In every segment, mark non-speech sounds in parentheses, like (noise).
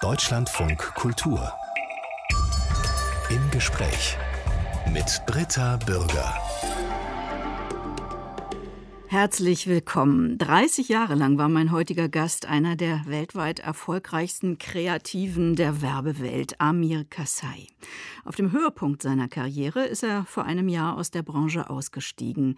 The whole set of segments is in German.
Deutschlandfunk Kultur. Im Gespräch mit Britta Bürger. Herzlich willkommen. 30 Jahre lang war mein heutiger Gast einer der weltweit erfolgreichsten Kreativen der Werbewelt, Amir Kassai. Auf dem Höhepunkt seiner Karriere ist er vor einem Jahr aus der Branche ausgestiegen.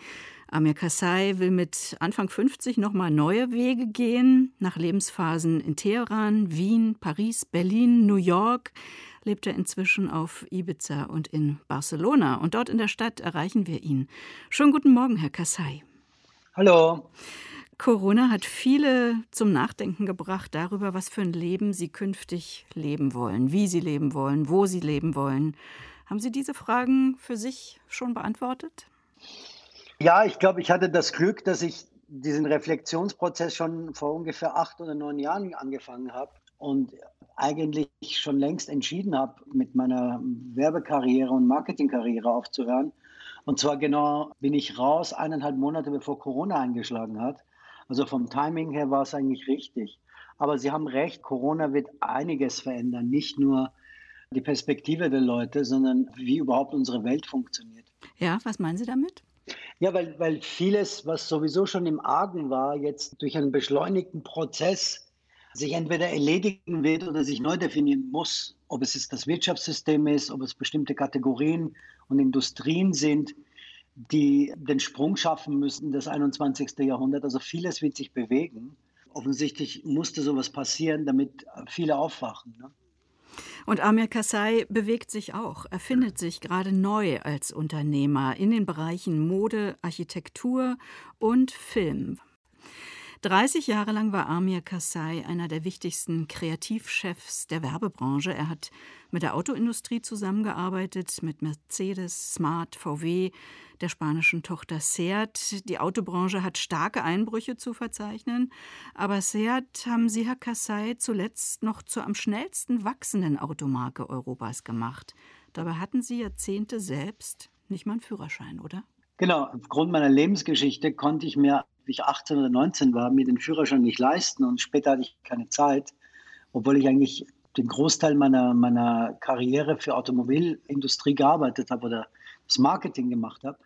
Amir Kassai will mit Anfang 50 nochmal neue Wege gehen, nach Lebensphasen in Teheran, Wien, Paris, Berlin, New York lebt er inzwischen auf Ibiza und in Barcelona. Und dort in der Stadt erreichen wir ihn. Schönen guten Morgen, Herr Kassai. Hallo. Corona hat viele zum Nachdenken gebracht darüber, was für ein Leben sie künftig leben wollen, wie sie leben wollen, wo sie leben wollen. Haben Sie diese Fragen für sich schon beantwortet? Ja, ich glaube, ich hatte das Glück, dass ich diesen Reflexionsprozess schon vor ungefähr acht oder neun Jahren angefangen habe und eigentlich schon längst entschieden habe, mit meiner Werbekarriere und Marketingkarriere aufzuhören und zwar genau bin ich raus eineinhalb Monate bevor Corona eingeschlagen hat. Also vom Timing her war es eigentlich richtig. Aber Sie haben recht, Corona wird einiges verändern. Nicht nur die Perspektive der Leute, sondern wie überhaupt unsere Welt funktioniert. Ja, was meinen Sie damit? Ja, weil, weil vieles, was sowieso schon im Argen war, jetzt durch einen beschleunigten Prozess sich entweder erledigen wird oder sich neu definieren muss. Ob es das Wirtschaftssystem ist, ob es bestimmte Kategorien und Industrien sind, die den Sprung schaffen müssen, das 21. Jahrhundert. Also vieles wird sich bewegen. Offensichtlich musste sowas passieren, damit viele aufwachen. Ne? Und Amir Kassai bewegt sich auch, erfindet sich gerade neu als Unternehmer in den Bereichen Mode, Architektur und Film. 30 Jahre lang war Amir Kassai einer der wichtigsten Kreativchefs der Werbebranche. Er hat mit der Autoindustrie zusammengearbeitet, mit Mercedes, Smart, VW, der spanischen Tochter Seat. Die Autobranche hat starke Einbrüche zu verzeichnen, aber Seat haben Sie, Herr Kassai, zuletzt noch zur am schnellsten wachsenden Automarke Europas gemacht. Dabei hatten Sie Jahrzehnte selbst nicht mal einen Führerschein, oder? Genau, aufgrund meiner Lebensgeschichte konnte ich mir ich 18 oder 19 war, mir den Führerschein nicht leisten und später hatte ich keine Zeit, obwohl ich eigentlich den Großteil meiner, meiner Karriere für Automobilindustrie gearbeitet habe oder das Marketing gemacht habe.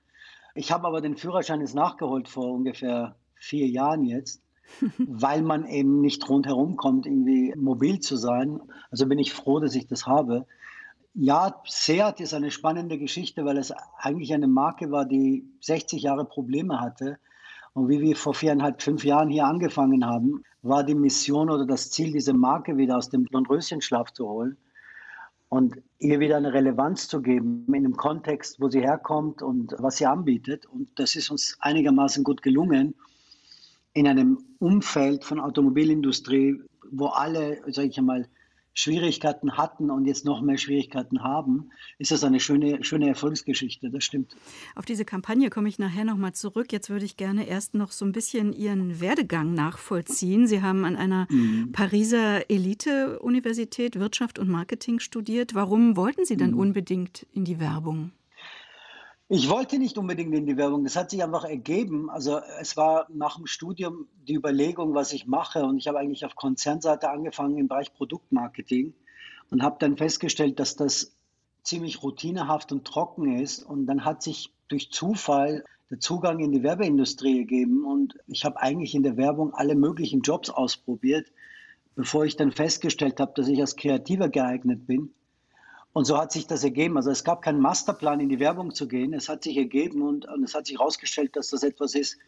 Ich habe aber den Führerschein jetzt nachgeholt vor ungefähr vier Jahren jetzt, (laughs) weil man eben nicht rundherum kommt, irgendwie mobil zu sein. Also bin ich froh, dass ich das habe. Ja, Seat ist eine spannende Geschichte, weil es eigentlich eine Marke war, die 60 Jahre Probleme hatte und wie wir vor viereinhalb, fünf Jahren hier angefangen haben, war die Mission oder das Ziel, diese Marke wieder aus dem Dornröschenschlaf zu holen und ihr wieder eine Relevanz zu geben in dem Kontext, wo sie herkommt und was sie anbietet. Und das ist uns einigermaßen gut gelungen in einem Umfeld von Automobilindustrie, wo alle, sage ich einmal, Schwierigkeiten hatten und jetzt noch mehr Schwierigkeiten haben, ist das eine schöne, schöne Erfolgsgeschichte. Das stimmt. Auf diese Kampagne komme ich nachher noch mal zurück. Jetzt würde ich gerne erst noch so ein bisschen Ihren Werdegang nachvollziehen. Sie haben an einer mhm. Pariser Elite-Universität Wirtschaft und Marketing studiert. Warum wollten Sie denn mhm. unbedingt in die Werbung? Ich wollte nicht unbedingt in die Werbung. Das hat sich einfach ergeben. Also es war nach dem Studium die Überlegung, was ich mache. Und ich habe eigentlich auf Konzernseite angefangen im Bereich Produktmarketing und habe dann festgestellt, dass das ziemlich routinehaft und trocken ist. Und dann hat sich durch Zufall der Zugang in die Werbeindustrie gegeben. Und ich habe eigentlich in der Werbung alle möglichen Jobs ausprobiert, bevor ich dann festgestellt habe, dass ich als Kreativer geeignet bin. Und so hat sich das ergeben. Also es gab keinen Masterplan, in die Werbung zu gehen. Es hat sich ergeben und, und es hat sich herausgestellt, dass das etwas ist,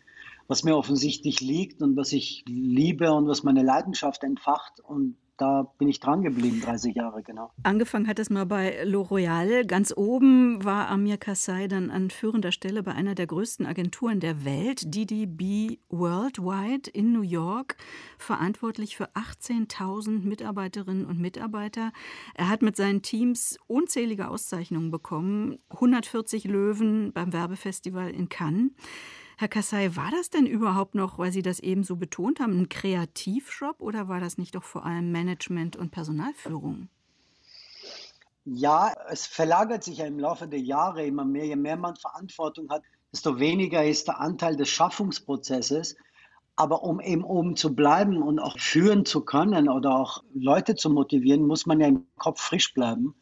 was mir offensichtlich liegt und was ich liebe und was meine Leidenschaft entfacht. Und da bin ich dran geblieben, 30 Jahre, genau. Angefangen hat es mal bei L'Oréal. Ganz oben war Amir Kassai dann an führender Stelle bei einer der größten Agenturen der Welt, DDB Worldwide in New York, verantwortlich für 18.000 Mitarbeiterinnen und Mitarbeiter. Er hat mit seinen Teams unzählige Auszeichnungen bekommen, 140 Löwen beim Werbefestival in Cannes. Herr Kassai, war das denn überhaupt noch, weil Sie das eben so betont haben, ein Kreativshop oder war das nicht doch vor allem Management und Personalführung? Ja, es verlagert sich ja im Laufe der Jahre immer mehr. Je mehr man Verantwortung hat, desto weniger ist der Anteil des Schaffungsprozesses. Aber um eben oben zu bleiben und auch führen zu können oder auch Leute zu motivieren, muss man ja im Kopf frisch bleiben.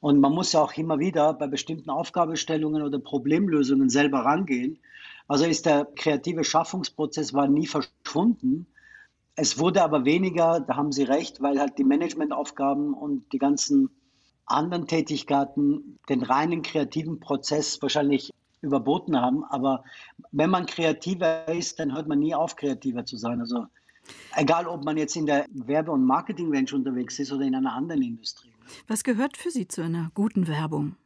Und man muss ja auch immer wieder bei bestimmten Aufgabestellungen oder Problemlösungen selber rangehen. Also ist der kreative Schaffungsprozess war nie verschwunden. Es wurde aber weniger, da haben Sie recht, weil halt die Managementaufgaben und die ganzen anderen Tätigkeiten den reinen kreativen Prozess wahrscheinlich überboten haben. Aber wenn man kreativer ist, dann hört man nie auf, kreativer zu sein. Also egal, ob man jetzt in der Werbe- und Marketing-Range unterwegs ist oder in einer anderen Industrie. Was gehört für Sie zu einer guten Werbung?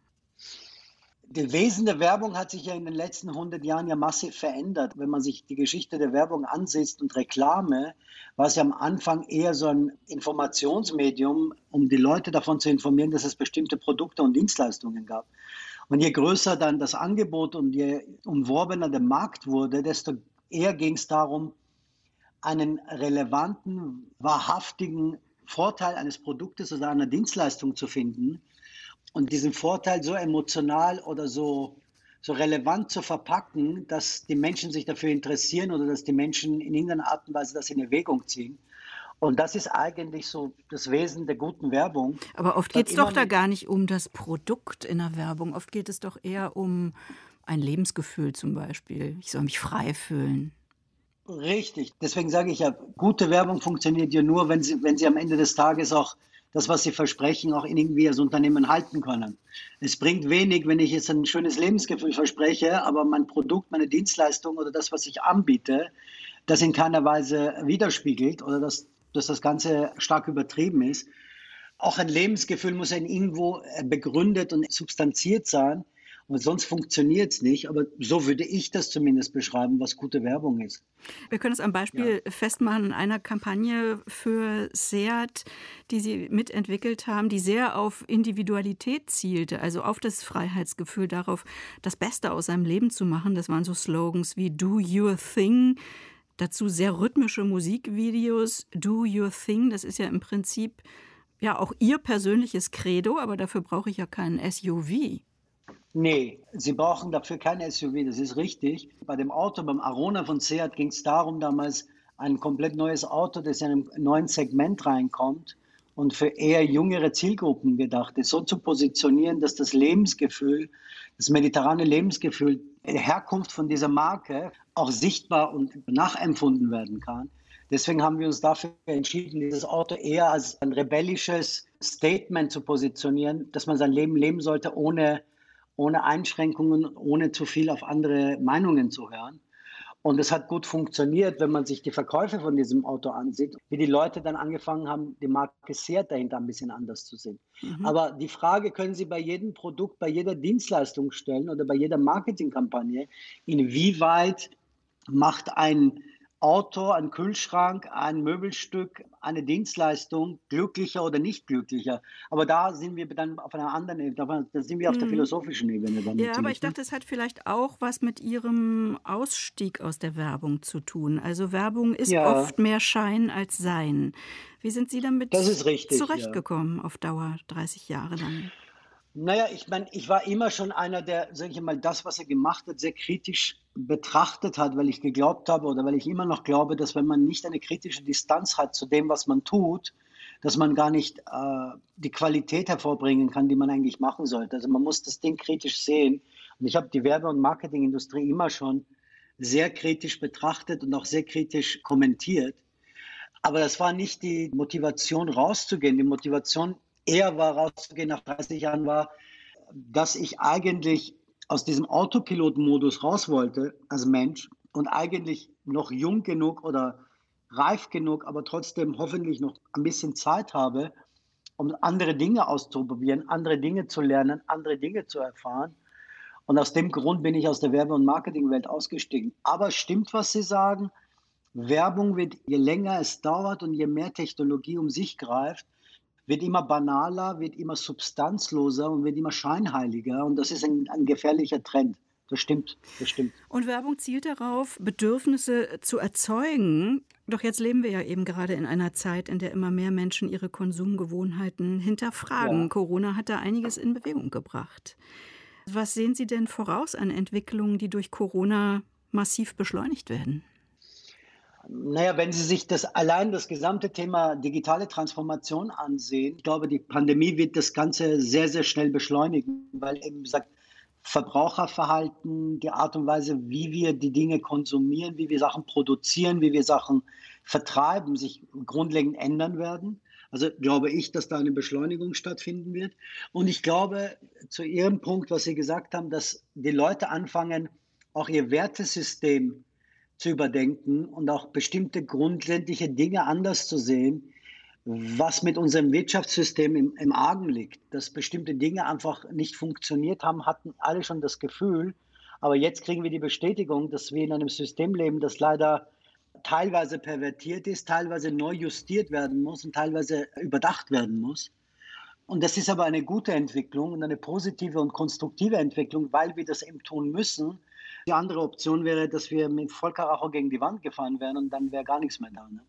Das Wesen der Werbung hat sich ja in den letzten 100 Jahren ja massiv verändert. Wenn man sich die Geschichte der Werbung ansieht und Reklame, war es ja am Anfang eher so ein Informationsmedium, um die Leute davon zu informieren, dass es bestimmte Produkte und Dienstleistungen gab. Und je größer dann das Angebot und je umworbener der Markt wurde, desto eher ging es darum, einen relevanten, wahrhaftigen Vorteil eines Produktes oder einer Dienstleistung zu finden und diesen Vorteil so emotional oder so, so relevant zu verpacken, dass die Menschen sich dafür interessieren oder dass die Menschen in irgendeiner Art und Weise das in Erwägung ziehen. Und das ist eigentlich so das Wesen der guten Werbung. Aber oft geht es doch da gar nicht um das Produkt in der Werbung. Oft geht es doch eher um ein Lebensgefühl zum Beispiel. Ich soll mich frei fühlen. Richtig. Deswegen sage ich ja, gute Werbung funktioniert ja nur, wenn sie, wenn sie am Ende des Tages auch das, was sie versprechen, auch irgendwie als Unternehmen halten können. Es bringt wenig, wenn ich jetzt ein schönes Lebensgefühl verspreche, aber mein Produkt, meine Dienstleistung oder das, was ich anbiete, das in keiner Weise widerspiegelt oder das, dass das Ganze stark übertrieben ist. Auch ein Lebensgefühl muss ein irgendwo begründet und substanziert sein. Und sonst funktioniert es nicht. Aber so würde ich das zumindest beschreiben, was gute Werbung ist. Wir können es am Beispiel ja. festmachen in einer Kampagne für Seat, die Sie mitentwickelt haben, die sehr auf Individualität zielte, also auf das Freiheitsgefühl, darauf, das Beste aus seinem Leben zu machen. Das waren so Slogans wie Do Your Thing. Dazu sehr rhythmische Musikvideos. Do Your Thing, das ist ja im Prinzip ja auch Ihr persönliches Credo, aber dafür brauche ich ja keinen SUV. Nee, Sie brauchen dafür kein SUV, das ist richtig. Bei dem Auto, beim Arona von Seat, ging es darum, damals ein komplett neues Auto, das in einem neuen Segment reinkommt und für eher jüngere Zielgruppen gedacht ist, so zu positionieren, dass das Lebensgefühl, das mediterrane Lebensgefühl, die Herkunft von dieser Marke auch sichtbar und nachempfunden werden kann. Deswegen haben wir uns dafür entschieden, dieses Auto eher als ein rebellisches Statement zu positionieren, dass man sein Leben leben sollte, ohne ohne Einschränkungen, ohne zu viel auf andere Meinungen zu hören. Und es hat gut funktioniert, wenn man sich die Verkäufe von diesem Auto ansieht, wie die Leute dann angefangen haben, die Marke Seat dahinter ein bisschen anders zu sehen. Mhm. Aber die Frage können Sie bei jedem Produkt, bei jeder Dienstleistung stellen oder bei jeder Marketingkampagne, inwieweit macht ein Auto, ein Kühlschrank, ein Möbelstück, eine Dienstleistung glücklicher oder nicht glücklicher. Aber da sind wir dann auf einer anderen Ebene, da sind wir auf der mhm. philosophischen Ebene. Dann ja, aber ich dachte, es hat vielleicht auch was mit Ihrem Ausstieg aus der Werbung zu tun. Also Werbung ist ja. oft mehr Schein als Sein. Wie sind Sie damit richtig, zurechtgekommen ja. auf Dauer, 30 Jahre lang? Naja, ich meine, ich war immer schon einer, der, sage ich mal, das, was er gemacht hat, sehr kritisch betrachtet hat, weil ich geglaubt habe oder weil ich immer noch glaube, dass wenn man nicht eine kritische Distanz hat zu dem, was man tut, dass man gar nicht äh, die Qualität hervorbringen kann, die man eigentlich machen sollte. Also man muss das Ding kritisch sehen. Und ich habe die Werbe- und Marketingindustrie immer schon sehr kritisch betrachtet und auch sehr kritisch kommentiert. Aber das war nicht die Motivation rauszugehen. Die Motivation eher war rauszugehen nach 30 Jahren, war, dass ich eigentlich aus diesem Autopilot-Modus raus wollte als Mensch und eigentlich noch jung genug oder reif genug, aber trotzdem hoffentlich noch ein bisschen Zeit habe, um andere Dinge auszuprobieren, andere Dinge zu lernen, andere Dinge zu erfahren. Und aus dem Grund bin ich aus der Werbe- und Marketingwelt ausgestiegen. Aber stimmt, was Sie sagen. Werbung wird, je länger es dauert und je mehr Technologie um sich greift, wird immer banaler, wird immer substanzloser und wird immer scheinheiliger. Und das ist ein, ein gefährlicher Trend. Das stimmt, das stimmt. Und Werbung zielt darauf, Bedürfnisse zu erzeugen. Doch jetzt leben wir ja eben gerade in einer Zeit, in der immer mehr Menschen ihre Konsumgewohnheiten hinterfragen. Ja. Corona hat da einiges in Bewegung gebracht. Was sehen Sie denn voraus an Entwicklungen, die durch Corona massiv beschleunigt werden? Naja, wenn Sie sich das allein das gesamte Thema digitale Transformation ansehen, ich glaube, die Pandemie wird das Ganze sehr, sehr schnell beschleunigen, weil eben sagt, Verbraucherverhalten, die Art und Weise, wie wir die Dinge konsumieren, wie wir Sachen produzieren, wie wir Sachen vertreiben, sich grundlegend ändern werden. Also glaube ich, dass da eine Beschleunigung stattfinden wird. Und ich glaube, zu Ihrem Punkt, was Sie gesagt haben, dass die Leute anfangen, auch ihr Wertesystem zu überdenken und auch bestimmte grundsätzliche Dinge anders zu sehen, was mit unserem Wirtschaftssystem im, im Argen liegt. Dass bestimmte Dinge einfach nicht funktioniert haben, hatten alle schon das Gefühl. Aber jetzt kriegen wir die Bestätigung, dass wir in einem System leben, das leider teilweise pervertiert ist, teilweise neu justiert werden muss und teilweise überdacht werden muss. Und das ist aber eine gute Entwicklung und eine positive und konstruktive Entwicklung, weil wir das eben tun müssen. Die andere Option wäre, dass wir mit Vollkaracho gegen die Wand gefahren wären und dann wäre gar nichts mehr da. Ne?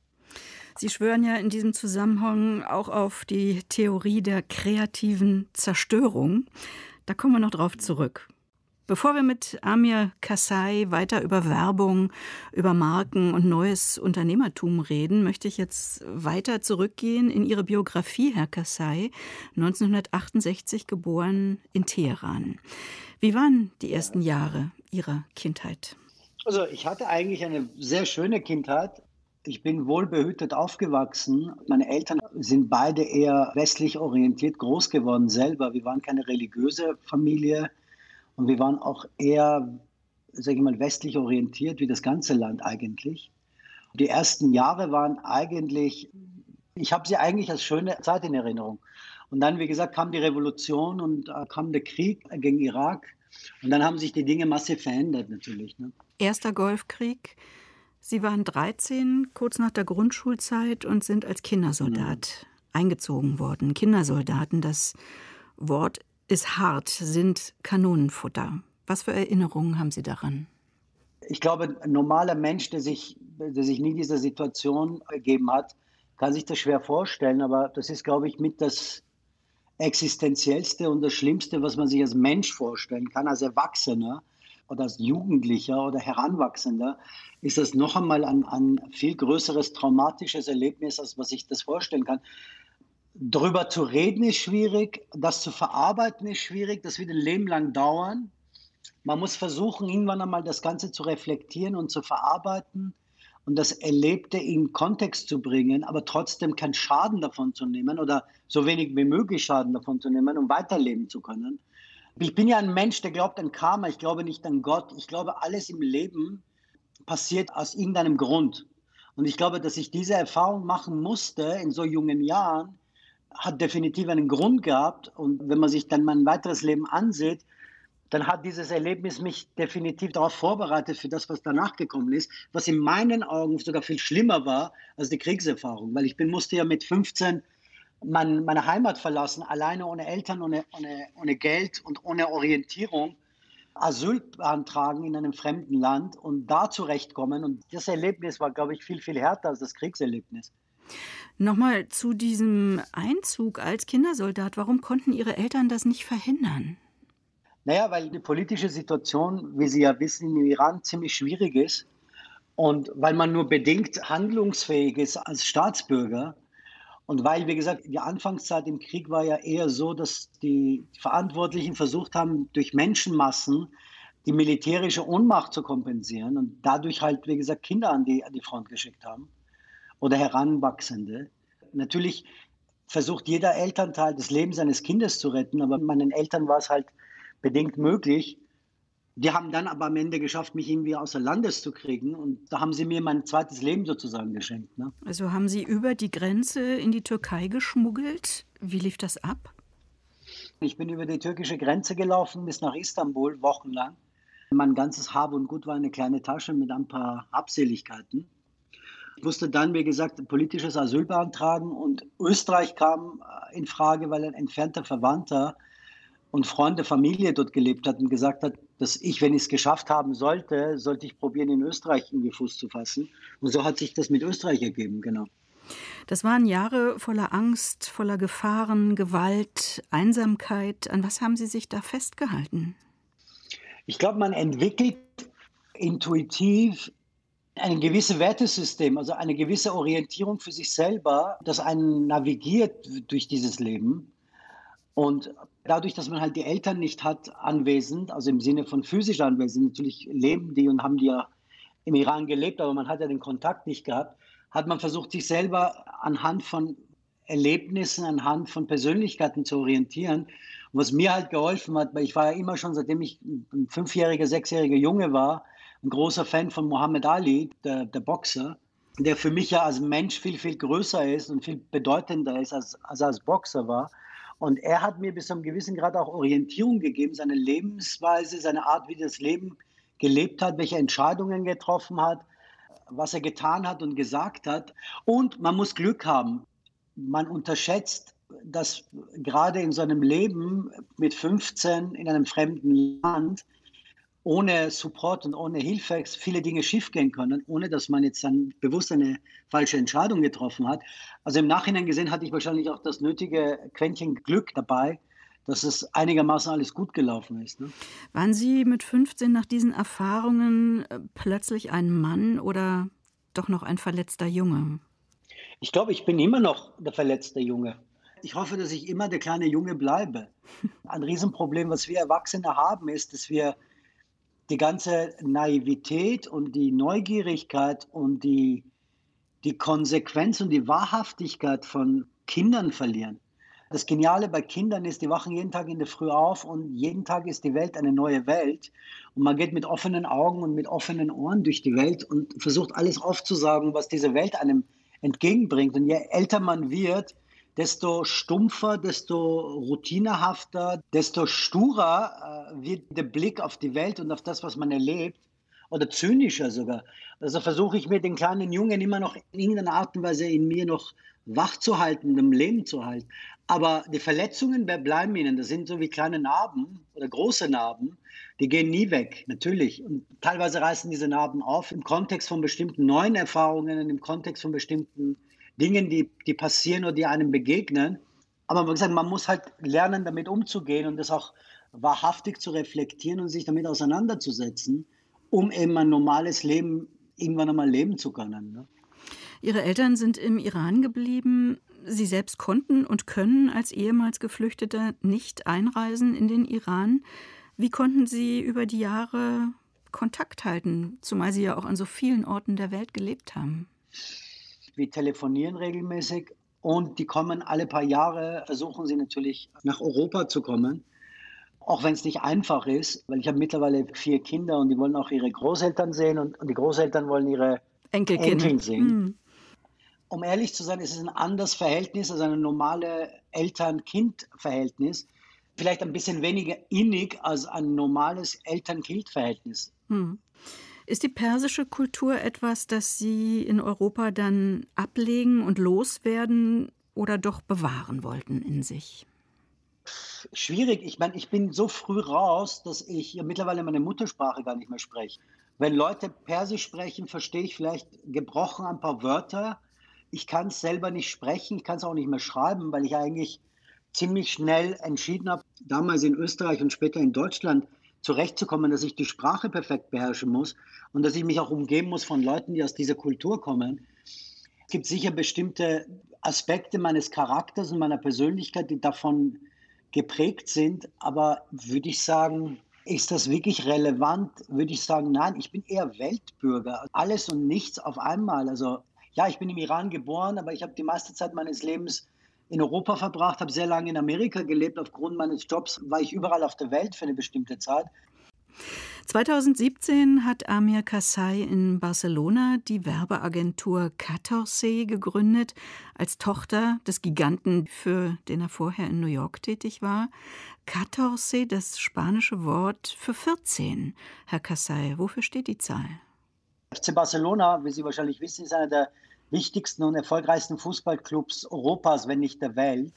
Sie schwören ja in diesem Zusammenhang auch auf die Theorie der kreativen Zerstörung. Da kommen wir noch drauf zurück. Bevor wir mit Amir Kassai weiter über Werbung, über Marken und neues Unternehmertum reden, möchte ich jetzt weiter zurückgehen in Ihre Biografie, Herr Kassai, 1968 geboren in Teheran. Wie waren die ersten Jahre Ihrer Kindheit? Also ich hatte eigentlich eine sehr schöne Kindheit. Ich bin wohlbehütet aufgewachsen. Meine Eltern sind beide eher westlich orientiert groß geworden selber. Wir waren keine religiöse Familie. Und wir waren auch eher, sage ich mal, westlich orientiert, wie das ganze Land eigentlich. Die ersten Jahre waren eigentlich, ich habe sie eigentlich als schöne Zeit in Erinnerung. Und dann, wie gesagt, kam die Revolution und äh, kam der Krieg gegen Irak. Und dann haben sich die Dinge massiv verändert natürlich. Ne? Erster Golfkrieg. Sie waren 13, kurz nach der Grundschulzeit und sind als Kindersoldat mhm. eingezogen worden. Kindersoldaten, das Wort ist hart, sind Kanonenfutter. Was für Erinnerungen haben Sie daran? Ich glaube, ein normaler Mensch, der sich, der sich nie dieser Situation ergeben hat, kann sich das schwer vorstellen. Aber das ist, glaube ich, mit das Existenziellste und das Schlimmste, was man sich als Mensch vorstellen kann, als Erwachsener oder als Jugendlicher oder Heranwachsender, ist das noch einmal ein, ein viel größeres traumatisches Erlebnis, als was ich das vorstellen kann. Darüber zu reden ist schwierig, das zu verarbeiten ist schwierig, das wird ein Leben lang dauern. Man muss versuchen, irgendwann einmal das Ganze zu reflektieren und zu verarbeiten und das Erlebte in Kontext zu bringen, aber trotzdem keinen Schaden davon zu nehmen oder so wenig wie möglich Schaden davon zu nehmen, um weiterleben zu können. Ich bin ja ein Mensch, der glaubt an Karma, ich glaube nicht an Gott. Ich glaube, alles im Leben passiert aus irgendeinem Grund. Und ich glaube, dass ich diese Erfahrung machen musste in so jungen Jahren, hat definitiv einen Grund gehabt. Und wenn man sich dann mein weiteres Leben ansieht, dann hat dieses Erlebnis mich definitiv darauf vorbereitet für das, was danach gekommen ist, was in meinen Augen sogar viel schlimmer war als die Kriegserfahrung, weil ich bin, musste ja mit 15 mein, meine Heimat verlassen, alleine ohne Eltern, ohne, ohne, ohne Geld und ohne Orientierung. Asyl beantragen in einem fremden Land und da zurechtkommen. Und das Erlebnis war, glaube ich, viel, viel härter als das Kriegserlebnis. Nochmal zu diesem Einzug als Kindersoldat. Warum konnten Ihre Eltern das nicht verhindern? Naja, weil die politische Situation, wie Sie ja wissen, im Iran ziemlich schwierig ist. Und weil man nur bedingt handlungsfähig ist als Staatsbürger. Und weil, wie gesagt, die Anfangszeit im Krieg war ja eher so, dass die Verantwortlichen versucht haben, durch Menschenmassen die militärische Ohnmacht zu kompensieren und dadurch halt, wie gesagt, Kinder an die, an die Front geschickt haben oder Heranwachsende. Natürlich versucht jeder Elternteil das Leben seines Kindes zu retten, aber meinen Eltern war es halt bedingt möglich. Die haben dann aber am Ende geschafft, mich irgendwie außer Landes zu kriegen. Und da haben sie mir mein zweites Leben sozusagen geschenkt. Ne? Also haben Sie über die Grenze in die Türkei geschmuggelt? Wie lief das ab? Ich bin über die türkische Grenze gelaufen bis nach Istanbul, wochenlang. Mein ganzes Hab und Gut war eine kleine Tasche mit ein paar Abseligkeiten. Ich musste dann, wie gesagt, politisches Asyl beantragen und Österreich kam äh, in Frage, weil ein entfernter Verwandter und Freund der Familie dort gelebt hat und gesagt hat, dass ich, wenn ich es geschafft haben sollte, sollte ich probieren, in Österreich irgendwie Fuß zu fassen. Und so hat sich das mit Österreich ergeben, genau. Das waren Jahre voller Angst, voller Gefahren, Gewalt, Einsamkeit. An was haben Sie sich da festgehalten? Ich glaube, man entwickelt intuitiv ein gewisses Wertesystem, also eine gewisse Orientierung für sich selber, das einen navigiert durch dieses Leben. Und dadurch, dass man halt die Eltern nicht hat anwesend, also im Sinne von physisch anwesend, natürlich leben die und haben die ja im Iran gelebt, aber man hat ja den Kontakt nicht gehabt, hat man versucht, sich selber anhand von Erlebnissen, anhand von Persönlichkeiten zu orientieren. Und was mir halt geholfen hat, weil ich war ja immer schon, seitdem ich ein fünfjähriger, sechsjähriger Junge war, ein großer Fan von Muhammad Ali, der, der Boxer, der für mich ja als Mensch viel, viel größer ist und viel bedeutender ist, als, als als Boxer war. Und er hat mir bis zu einem gewissen Grad auch Orientierung gegeben, seine Lebensweise, seine Art, wie das Leben gelebt hat, welche Entscheidungen getroffen hat, was er getan hat und gesagt hat. Und man muss Glück haben. Man unterschätzt, dass gerade in seinem Leben mit 15 in einem fremden Land ohne Support und ohne Hilfe viele Dinge schiefgehen können, ohne dass man jetzt dann bewusst eine falsche Entscheidung getroffen hat. Also im Nachhinein gesehen hatte ich wahrscheinlich auch das nötige Quäntchen Glück dabei, dass es einigermaßen alles gut gelaufen ist. Ne? Waren Sie mit 15 nach diesen Erfahrungen äh, plötzlich ein Mann oder doch noch ein verletzter Junge? Ich glaube, ich bin immer noch der verletzte Junge. Ich hoffe, dass ich immer der kleine Junge bleibe. (laughs) Ein Riesenproblem, was wir Erwachsene haben, ist, dass wir die ganze Naivität und die Neugierigkeit und die, die Konsequenz und die Wahrhaftigkeit von Kindern verlieren. Das Geniale bei Kindern ist, die wachen jeden Tag in der Früh auf und jeden Tag ist die Welt eine neue Welt. Und man geht mit offenen Augen und mit offenen Ohren durch die Welt und versucht alles aufzusagen, was diese Welt einem entgegenbringt. Und je älter man wird, desto stumpfer, desto routinehafter, desto sturer äh, wird der Blick auf die Welt und auf das, was man erlebt, oder zynischer sogar. Also versuche ich mir den kleinen Jungen immer noch in irgendeiner Art und Weise in mir noch wach zu halten, im Leben zu halten. Aber die Verletzungen bleiben ihnen. Das sind so wie kleine Narben oder große Narben. Die gehen nie weg, natürlich. Und teilweise reißen diese Narben auf im Kontext von bestimmten neuen Erfahrungen, im Kontext von bestimmten Dingen, die, die passieren oder die einem begegnen. Aber wie gesagt, man muss halt lernen, damit umzugehen und das auch wahrhaftig zu reflektieren und sich damit auseinanderzusetzen, um eben ein normales Leben irgendwann einmal leben zu können. Ne? Ihre Eltern sind im Iran geblieben. Sie selbst konnten und können als ehemals Geflüchteter nicht einreisen in den Iran. Wie konnten Sie über die Jahre Kontakt halten, zumal Sie ja auch an so vielen Orten der Welt gelebt haben? Wir telefonieren regelmäßig und die kommen alle paar Jahre, versuchen sie natürlich nach Europa zu kommen. Auch wenn es nicht einfach ist, weil ich habe mittlerweile vier Kinder und die wollen auch ihre Großeltern sehen und, und die Großeltern wollen ihre Enkelkinder Enkel sehen. Hm. Um ehrlich zu sein, ist es ein anderes Verhältnis als ein normales Eltern-Kind-Verhältnis. Vielleicht ein bisschen weniger innig als ein normales Eltern-Kind-Verhältnis. Hm. Ist die persische Kultur etwas, das Sie in Europa dann ablegen und loswerden oder doch bewahren wollten in sich? Schwierig. Ich meine, ich bin so früh raus, dass ich mittlerweile meine Muttersprache gar nicht mehr spreche. Wenn Leute Persisch sprechen, verstehe ich vielleicht gebrochen ein paar Wörter. Ich kann es selber nicht sprechen, ich kann es auch nicht mehr schreiben, weil ich eigentlich ziemlich schnell entschieden habe, damals in Österreich und später in Deutschland, zurechtzukommen, dass ich die Sprache perfekt beherrschen muss und dass ich mich auch umgeben muss von Leuten, die aus dieser Kultur kommen. Es gibt sicher bestimmte Aspekte meines Charakters und meiner Persönlichkeit, die davon geprägt sind, aber würde ich sagen, ist das wirklich relevant? Würde ich sagen, nein, ich bin eher Weltbürger. Alles und nichts auf einmal. Also ja, ich bin im Iran geboren, aber ich habe die meiste Zeit meines Lebens in Europa verbracht, habe sehr lange in Amerika gelebt. Aufgrund meines Jobs war ich überall auf der Welt für eine bestimmte Zeit. 2017 hat Amir Kassai in Barcelona die Werbeagentur Catorce gegründet, als Tochter des Giganten, für den er vorher in New York tätig war. Catorce, das spanische Wort für 14. Herr Kassai, wofür steht die Zahl? FC Barcelona, wie Sie wahrscheinlich wissen, ist einer der wichtigsten und erfolgreichsten Fußballclubs Europas, wenn nicht der Welt.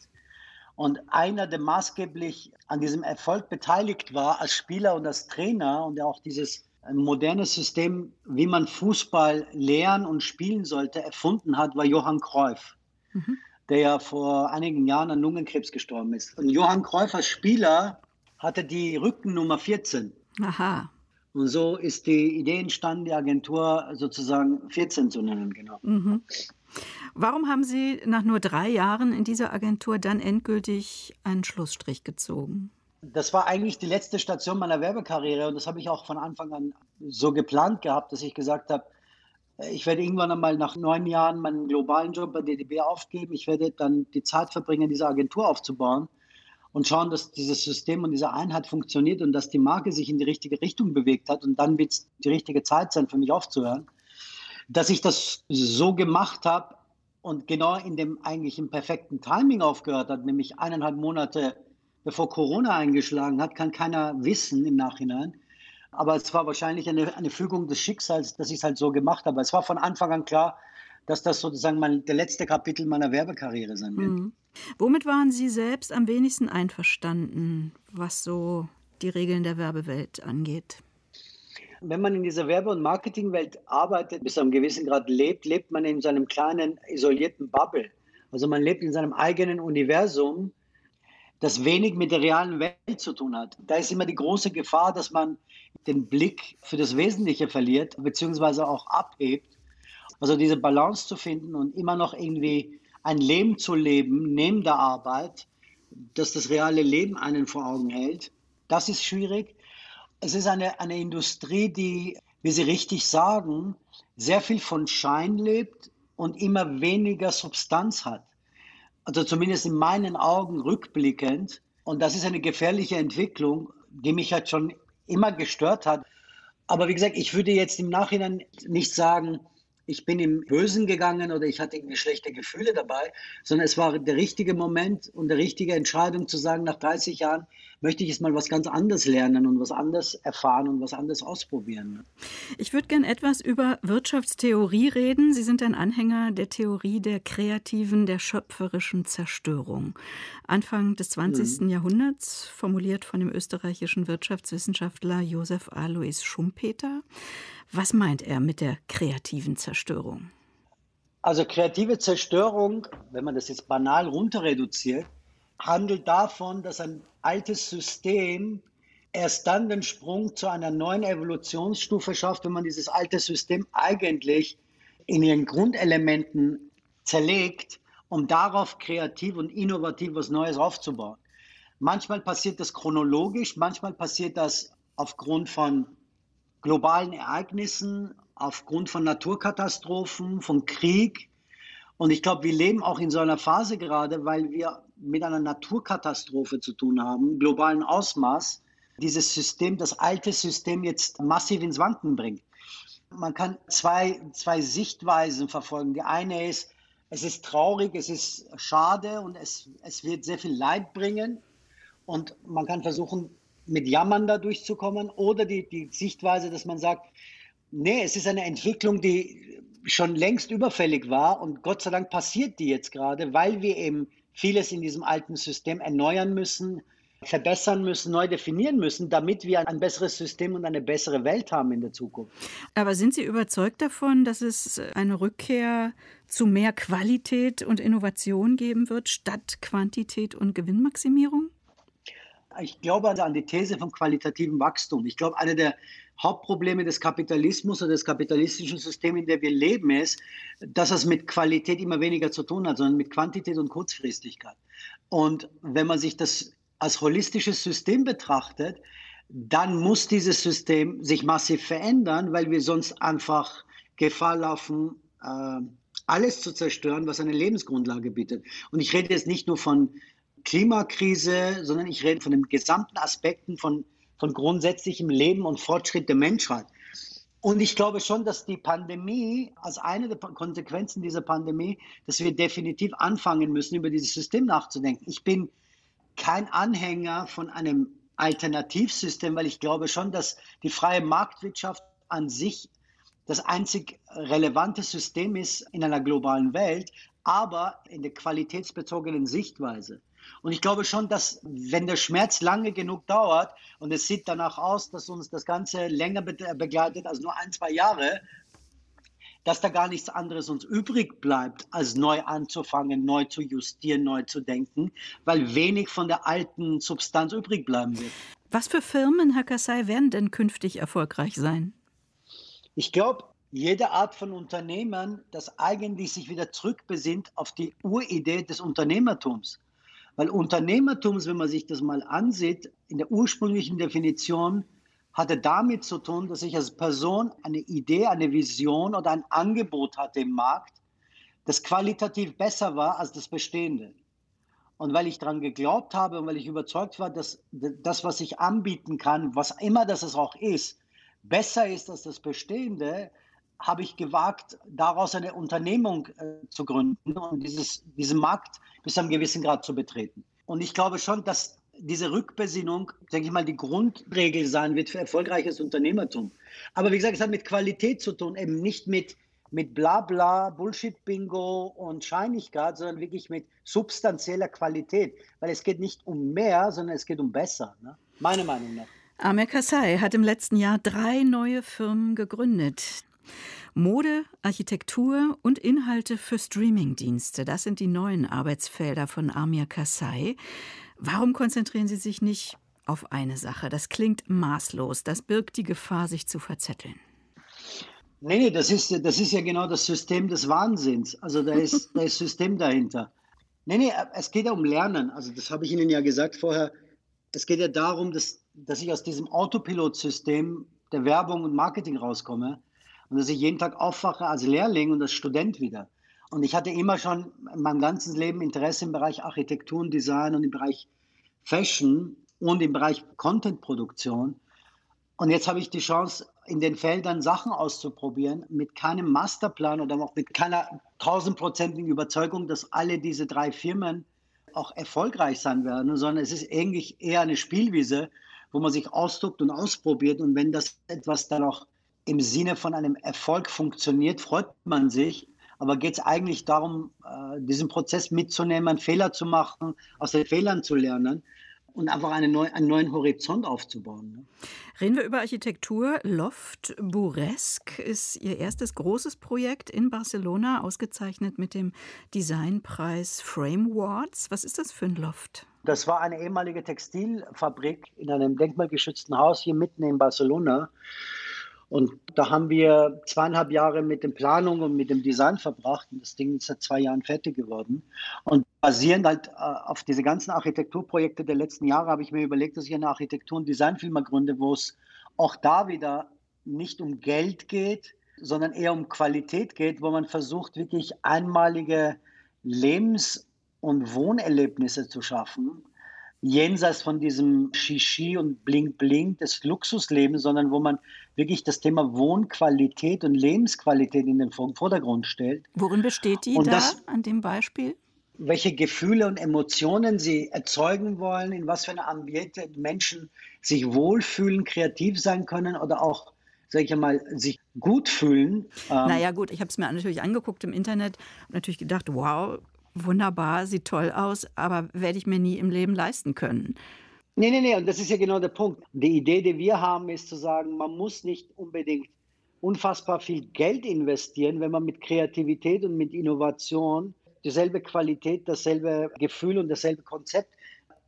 Und einer, der maßgeblich an diesem Erfolg beteiligt war als Spieler und als Trainer und der auch dieses moderne System, wie man Fußball lernen und spielen sollte, erfunden hat, war Johann Cruyff, mhm. der ja vor einigen Jahren an Lungenkrebs gestorben ist. Und Johann Cruyff als Spieler hatte die Rückennummer 14. Aha. Und so ist die Idee entstanden, die Agentur sozusagen 14 zu nennen, genau. Mhm. Warum haben Sie nach nur drei Jahren in dieser Agentur dann endgültig einen Schlussstrich gezogen? Das war eigentlich die letzte Station meiner Werbekarriere und das habe ich auch von Anfang an so geplant gehabt, dass ich gesagt habe, ich werde irgendwann einmal nach neun Jahren meinen globalen Job bei DDB aufgeben. Ich werde dann die Zeit verbringen, diese Agentur aufzubauen und schauen, dass dieses System und diese Einheit funktioniert und dass die Marke sich in die richtige Richtung bewegt hat. Und dann wird es die richtige Zeit sein, für mich aufzuhören. Dass ich das so gemacht habe und genau in dem eigentlich im perfekten Timing aufgehört hat, nämlich eineinhalb Monate bevor Corona eingeschlagen hat, kann keiner wissen im Nachhinein. Aber es war wahrscheinlich eine, eine Fügung des Schicksals, dass ich es halt so gemacht habe. Es war von Anfang an klar, dass das sozusagen mein, der letzte Kapitel meiner Werbekarriere sein wird. Mhm. Womit waren Sie selbst am wenigsten einverstanden, was so die Regeln der Werbewelt angeht? Wenn man in dieser Werbe- und Marketingwelt arbeitet, bis zu einem gewissen Grad lebt, lebt man in seinem kleinen, isolierten Bubble. Also man lebt in seinem eigenen Universum das wenig mit der realen Welt zu tun hat. Da ist immer die große Gefahr, dass man den Blick für das Wesentliche verliert, beziehungsweise auch abhebt. Also diese Balance zu finden und immer noch irgendwie ein Leben zu leben neben der Arbeit, dass das reale Leben einen vor Augen hält, das ist schwierig. Es ist eine, eine Industrie, die, wie Sie richtig sagen, sehr viel von Schein lebt und immer weniger Substanz hat also zumindest in meinen Augen rückblickend. Und das ist eine gefährliche Entwicklung, die mich halt schon immer gestört hat. Aber wie gesagt, ich würde jetzt im Nachhinein nicht sagen, ich bin im Bösen gegangen oder ich hatte irgendwie schlechte Gefühle dabei, sondern es war der richtige Moment und die richtige Entscheidung zu sagen, nach 30 Jahren möchte ich jetzt mal was ganz anderes lernen und was anderes erfahren und was anderes ausprobieren. Ich würde gern etwas über Wirtschaftstheorie reden. Sie sind ein Anhänger der Theorie der kreativen, der schöpferischen Zerstörung. Anfang des 20. Mhm. Jahrhunderts, formuliert von dem österreichischen Wirtschaftswissenschaftler Josef Alois Schumpeter. Was meint er mit der kreativen Zerstörung? Also kreative Zerstörung, wenn man das jetzt banal runter reduziert, handelt davon, dass ein altes System erst dann den Sprung zu einer neuen Evolutionsstufe schafft, wenn man dieses alte System eigentlich in ihren Grundelementen zerlegt, um darauf kreativ und innovativ was Neues aufzubauen. Manchmal passiert das chronologisch, manchmal passiert das aufgrund von globalen Ereignissen, aufgrund von Naturkatastrophen, von Krieg. Und ich glaube, wir leben auch in so einer Phase gerade, weil wir mit einer Naturkatastrophe zu tun haben, globalen Ausmaß, dieses System, das alte System jetzt massiv ins Wanken bringt. Man kann zwei, zwei Sichtweisen verfolgen. Die eine ist, es ist traurig, es ist schade und es, es wird sehr viel Leid bringen. Und man kann versuchen, mit Jammern da durchzukommen oder die, die Sichtweise, dass man sagt, nee, es ist eine Entwicklung, die schon längst überfällig war und Gott sei Dank passiert die jetzt gerade, weil wir eben vieles in diesem alten System erneuern müssen, verbessern müssen, neu definieren müssen, damit wir ein besseres System und eine bessere Welt haben in der Zukunft. Aber sind Sie überzeugt davon, dass es eine Rückkehr zu mehr Qualität und Innovation geben wird, statt Quantität und Gewinnmaximierung? Ich glaube an die These vom qualitativen Wachstum. Ich glaube, eine der Hauptprobleme des Kapitalismus oder des kapitalistischen Systems, in dem wir leben, ist, dass es mit Qualität immer weniger zu tun hat, sondern mit Quantität und Kurzfristigkeit. Und wenn man sich das als holistisches System betrachtet, dann muss dieses System sich massiv verändern, weil wir sonst einfach Gefahr laufen, äh, alles zu zerstören, was eine Lebensgrundlage bietet. Und ich rede jetzt nicht nur von Klimakrise, sondern ich rede von den gesamten Aspekten von, von grundsätzlichem Leben und Fortschritt der Menschheit. Und ich glaube schon, dass die Pandemie, als eine der Konsequenzen dieser Pandemie, dass wir definitiv anfangen müssen, über dieses System nachzudenken. Ich bin kein Anhänger von einem Alternativsystem, weil ich glaube schon, dass die freie Marktwirtschaft an sich das einzig relevante System ist in einer globalen Welt, aber in der qualitätsbezogenen Sichtweise. Und ich glaube schon, dass wenn der Schmerz lange genug dauert und es sieht danach aus, dass uns das Ganze länger begleitet als nur ein, zwei Jahre, dass da gar nichts anderes uns übrig bleibt, als neu anzufangen, neu zu justieren, neu zu denken, weil wenig von der alten Substanz übrig bleiben wird. Was für Firmen, Herr Kassai, werden denn künftig erfolgreich sein? Ich glaube, jede Art von Unternehmen, das eigentlich sich wieder zurückbesinnt auf die Uridee des Unternehmertums. Weil Unternehmertums, wenn man sich das mal ansieht, in der ursprünglichen Definition hatte damit zu tun, dass ich als Person eine Idee, eine Vision oder ein Angebot hatte im Markt, das qualitativ besser war als das Bestehende. Und weil ich daran geglaubt habe und weil ich überzeugt war, dass das, was ich anbieten kann, was immer das auch ist, besser ist als das Bestehende, habe ich gewagt, daraus eine Unternehmung äh, zu gründen und dieses, diesen Markt bis zu einem gewissen Grad zu betreten. Und ich glaube schon, dass diese Rückbesinnung, denke ich mal, die Grundregel sein wird für erfolgreiches Unternehmertum. Aber wie gesagt, es hat mit Qualität zu tun, eben nicht mit, mit Blabla, Bullshit-Bingo und Scheinigkeit, sondern wirklich mit substanzieller Qualität. Weil es geht nicht um mehr, sondern es geht um besser. Ne? Meine Meinung nach. Amir Kassai hat im letzten Jahr drei neue Firmen gegründet. Mode, Architektur und Inhalte für Streamingdienste, das sind die neuen Arbeitsfelder von Amir Kassai. Warum konzentrieren Sie sich nicht auf eine Sache? Das klingt maßlos, das birgt die Gefahr, sich zu verzetteln. Nee, nee, das ist, das ist ja genau das System des Wahnsinns. Also da ist, da ist System dahinter. Nee, nee, es geht ja um Lernen. Also das habe ich Ihnen ja gesagt vorher. Es geht ja darum, dass, dass ich aus diesem Autopilot-System der Werbung und Marketing rauskomme und dass ich jeden Tag aufwache als Lehrling und als Student wieder. Und ich hatte immer schon in meinem ganzen Leben Interesse im Bereich Architektur und Design und im Bereich Fashion und im Bereich Contentproduktion. Und jetzt habe ich die Chance, in den Feldern Sachen auszuprobieren, mit keinem Masterplan oder auch mit keiner tausendprozentigen Überzeugung, dass alle diese drei Firmen auch erfolgreich sein werden, sondern es ist eigentlich eher eine Spielwiese, wo man sich ausdruckt und ausprobiert. Und wenn das etwas dann auch im Sinne von einem Erfolg funktioniert, freut man sich. Aber geht es eigentlich darum, äh, diesen Prozess mitzunehmen, Fehler zu machen, aus den Fehlern zu lernen und einfach eine neu, einen neuen Horizont aufzubauen. Ne? Reden wir über Architektur. Loft Buresque ist Ihr erstes großes Projekt in Barcelona, ausgezeichnet mit dem Designpreis Frame Awards. Was ist das für ein Loft? Das war eine ehemalige Textilfabrik in einem denkmalgeschützten Haus hier mitten in Barcelona. Und da haben wir zweieinhalb Jahre mit der Planung und mit dem Design verbracht. Und das Ding ist seit zwei Jahren fertig geworden. Und basierend halt äh, auf diese ganzen Architekturprojekte der letzten Jahre habe ich mir überlegt, dass ich eine Architektur- und Designfirma gründe, wo es auch da wieder nicht um Geld geht, sondern eher um Qualität geht, wo man versucht, wirklich einmalige Lebens- und Wohnerlebnisse zu schaffen jenseits von diesem Shishi und Bling Bling des Luxuslebens, sondern wo man wirklich das Thema Wohnqualität und Lebensqualität in den Vordergrund stellt. Worin besteht die und da das, an dem Beispiel? Welche Gefühle und Emotionen sie erzeugen wollen, in was für einer Ambiente Menschen sich wohlfühlen, kreativ sein können oder auch sag ich mal, sich gut fühlen. Ähm, naja, gut, ich habe es mir natürlich angeguckt im Internet und natürlich gedacht, wow, wunderbar, sieht toll aus, aber werde ich mir nie im Leben leisten können. Nee, nee, nee, und das ist ja genau der Punkt. Die Idee, die wir haben, ist zu sagen, man muss nicht unbedingt unfassbar viel Geld investieren, wenn man mit Kreativität und mit Innovation dieselbe Qualität, dasselbe Gefühl und dasselbe Konzept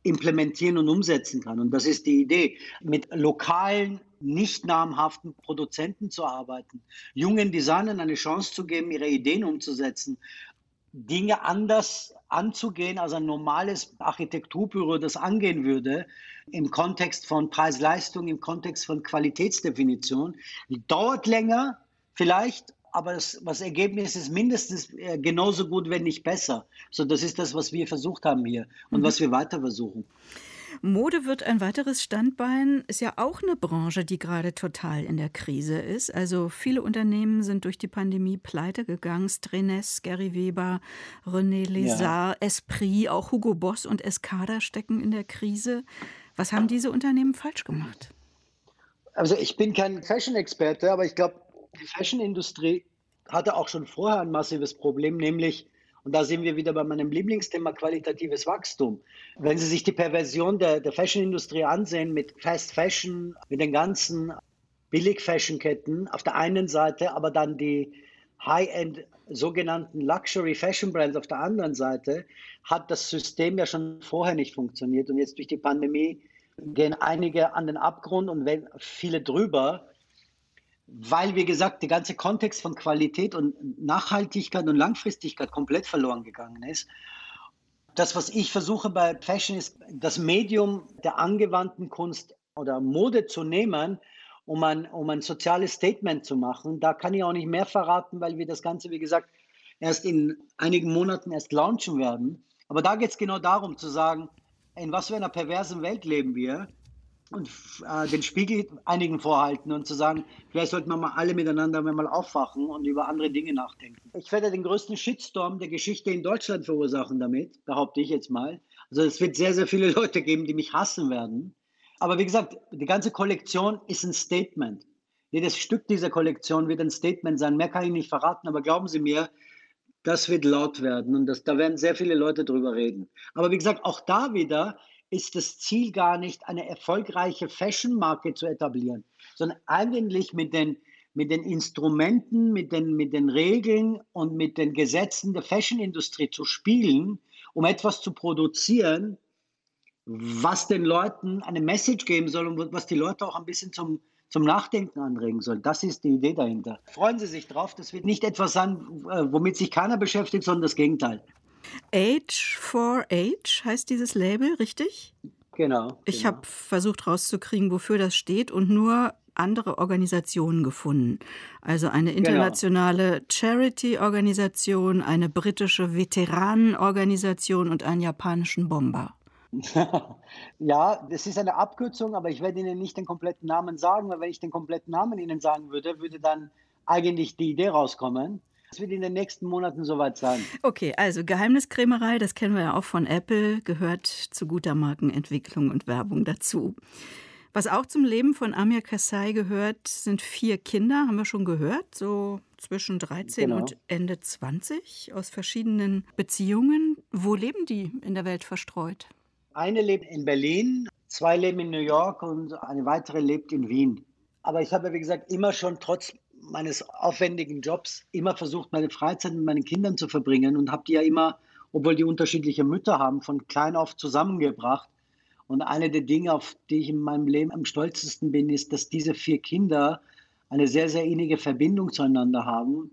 implementieren und umsetzen kann. Und das ist die Idee, mit lokalen, nicht namhaften Produzenten zu arbeiten, jungen Designern eine Chance zu geben, ihre Ideen umzusetzen Dinge anders anzugehen, als ein normales Architekturbüro das angehen würde, im Kontext von Preis-Leistung, im Kontext von Qualitätsdefinition. Dauert länger, vielleicht, aber das, das Ergebnis ist mindestens äh, genauso gut, wenn nicht besser. So, das ist das, was wir versucht haben hier und mhm. was wir weiter versuchen. Mode wird ein weiteres Standbein, ist ja auch eine Branche, die gerade total in der Krise ist. Also viele Unternehmen sind durch die Pandemie pleite gegangen. Strenes, Gary Weber, René Lézard, ja. Esprit, auch Hugo Boss und Escada stecken in der Krise. Was haben diese Unternehmen falsch gemacht? Also ich bin kein Fashion-Experte, aber ich glaube, die Fashion-Industrie hatte auch schon vorher ein massives Problem, nämlich und da sind wir wieder bei meinem Lieblingsthema qualitatives Wachstum. Wenn Sie sich die Perversion der, der Fashion-Industrie ansehen mit Fast Fashion, mit den ganzen Billig-Fashion-Ketten auf der einen Seite, aber dann die High-End sogenannten Luxury Fashion Brands auf der anderen Seite, hat das System ja schon vorher nicht funktioniert. Und jetzt durch die Pandemie gehen einige an den Abgrund und viele drüber, weil, wie gesagt, der ganze Kontext von Qualität und Nachhaltigkeit und Langfristigkeit komplett verloren gegangen ist. Das, was ich versuche bei Fashion, ist das Medium der angewandten Kunst oder Mode zu nehmen, um ein, um ein soziales Statement zu machen. Da kann ich auch nicht mehr verraten, weil wir das Ganze, wie gesagt, erst in einigen Monaten erst launchen werden. Aber da geht es genau darum zu sagen, in was für einer perversen Welt leben wir und äh, den Spiegel einigen vorhalten und zu sagen, vielleicht sollten wir mal alle miteinander mal aufwachen und über andere Dinge nachdenken. Ich werde den größten Shitstorm der Geschichte in Deutschland verursachen damit, behaupte ich jetzt mal. Also es wird sehr, sehr viele (laughs) Leute geben, die mich hassen werden. Aber wie gesagt, die ganze Kollektion ist ein Statement. Jedes Stück dieser Kollektion wird ein Statement sein. Mehr kann ich nicht verraten, aber glauben Sie mir, das wird laut werden und das, da werden sehr viele Leute drüber reden. Aber wie gesagt, auch da wieder ist das Ziel gar nicht, eine erfolgreiche Fashion-Marke zu etablieren, sondern eigentlich mit den, mit den Instrumenten, mit den, mit den Regeln und mit den Gesetzen der Fashion-Industrie zu spielen, um etwas zu produzieren, was den Leuten eine Message geben soll und was die Leute auch ein bisschen zum, zum Nachdenken anregen soll. Das ist die Idee dahinter. Freuen Sie sich drauf, das wird nicht etwas sein, äh, womit sich keiner beschäftigt, sondern das Gegenteil. Age for Age heißt dieses Label, richtig? Genau. Ich genau. habe versucht rauszukriegen, wofür das steht und nur andere Organisationen gefunden. Also eine genau. internationale genau. Charity-Organisation, eine britische Veteranenorganisation und einen japanischen Bomber. (laughs) ja, das ist eine Abkürzung, aber ich werde Ihnen nicht den kompletten Namen sagen, weil wenn ich den kompletten Namen Ihnen sagen würde, würde dann eigentlich die Idee rauskommen. Es wird in den nächsten Monaten soweit sein. Okay, also Geheimniskrämerei, das kennen wir ja auch von Apple, gehört zu guter Markenentwicklung und Werbung dazu. Was auch zum Leben von Amir Kassai gehört, sind vier Kinder, haben wir schon gehört, so zwischen 13 genau. und Ende 20 aus verschiedenen Beziehungen. Wo leben die in der Welt verstreut? Eine lebt in Berlin, zwei leben in New York und eine weitere lebt in Wien. Aber ich habe, wie gesagt, immer schon trotz meines aufwendigen Jobs immer versucht, meine Freizeit mit meinen Kindern zu verbringen und habe die ja immer, obwohl die unterschiedliche Mütter haben, von klein auf zusammengebracht. Und eine der Dinge, auf die ich in meinem Leben am stolzesten bin, ist, dass diese vier Kinder eine sehr, sehr innige Verbindung zueinander haben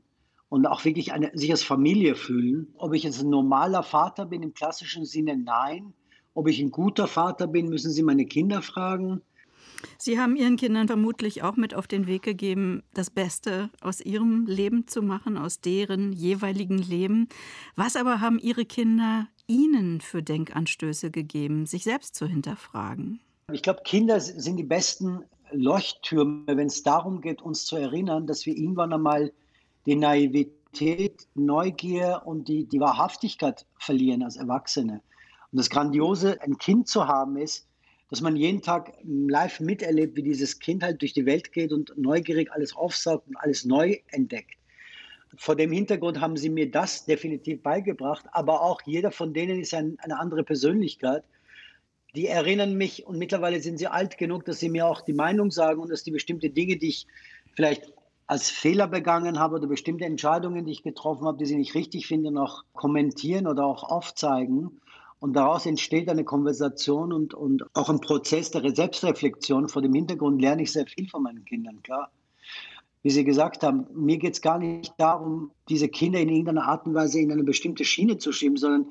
und auch wirklich eine, sich als Familie fühlen. Ob ich jetzt ein normaler Vater bin im klassischen Sinne, nein. Ob ich ein guter Vater bin, müssen Sie meine Kinder fragen. Sie haben Ihren Kindern vermutlich auch mit auf den Weg gegeben, das Beste aus ihrem Leben zu machen, aus deren jeweiligen Leben. Was aber haben Ihre Kinder Ihnen für Denkanstöße gegeben, sich selbst zu hinterfragen? Ich glaube, Kinder sind die besten Leuchttürme, wenn es darum geht, uns zu erinnern, dass wir irgendwann einmal die Naivität, Neugier und die, die Wahrhaftigkeit verlieren als Erwachsene. Und das Grandiose, ein Kind zu haben, ist, dass man jeden Tag live miterlebt, wie dieses Kind halt durch die Welt geht und neugierig alles aufsaugt und alles neu entdeckt. Vor dem Hintergrund haben sie mir das definitiv beigebracht, aber auch jeder von denen ist ein, eine andere Persönlichkeit. Die erinnern mich und mittlerweile sind sie alt genug, dass sie mir auch die Meinung sagen und dass die bestimmte Dinge, die ich vielleicht als Fehler begangen habe oder bestimmte Entscheidungen, die ich getroffen habe, die sie nicht richtig finden, noch kommentieren oder auch aufzeigen. Und daraus entsteht eine Konversation und, und auch ein Prozess der Selbstreflexion. Vor dem Hintergrund lerne ich sehr viel von meinen Kindern, klar. Wie Sie gesagt haben, mir geht es gar nicht darum, diese Kinder in irgendeiner Art und Weise in eine bestimmte Schiene zu schieben, sondern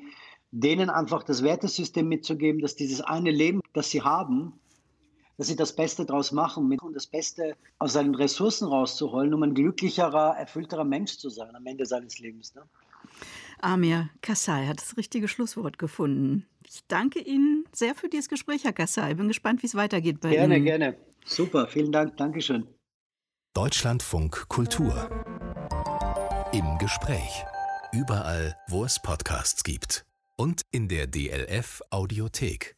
denen einfach das Wertesystem mitzugeben, dass dieses eine Leben, das sie haben, dass sie das Beste daraus machen und das Beste aus seinen Ressourcen rauszuholen, um ein glücklicherer, erfüllterer Mensch zu sein am Ende seines Lebens. Ne? Amir Kassai hat das richtige Schlusswort gefunden. Ich danke Ihnen sehr für dieses Gespräch, Herr Kassai. Bin gespannt, wie es weitergeht bei gerne, Ihnen. Gerne, gerne. Super, vielen Dank. Dankeschön. Deutschlandfunk Kultur. Im Gespräch. Überall, wo es Podcasts gibt. Und in der DLF Audiothek.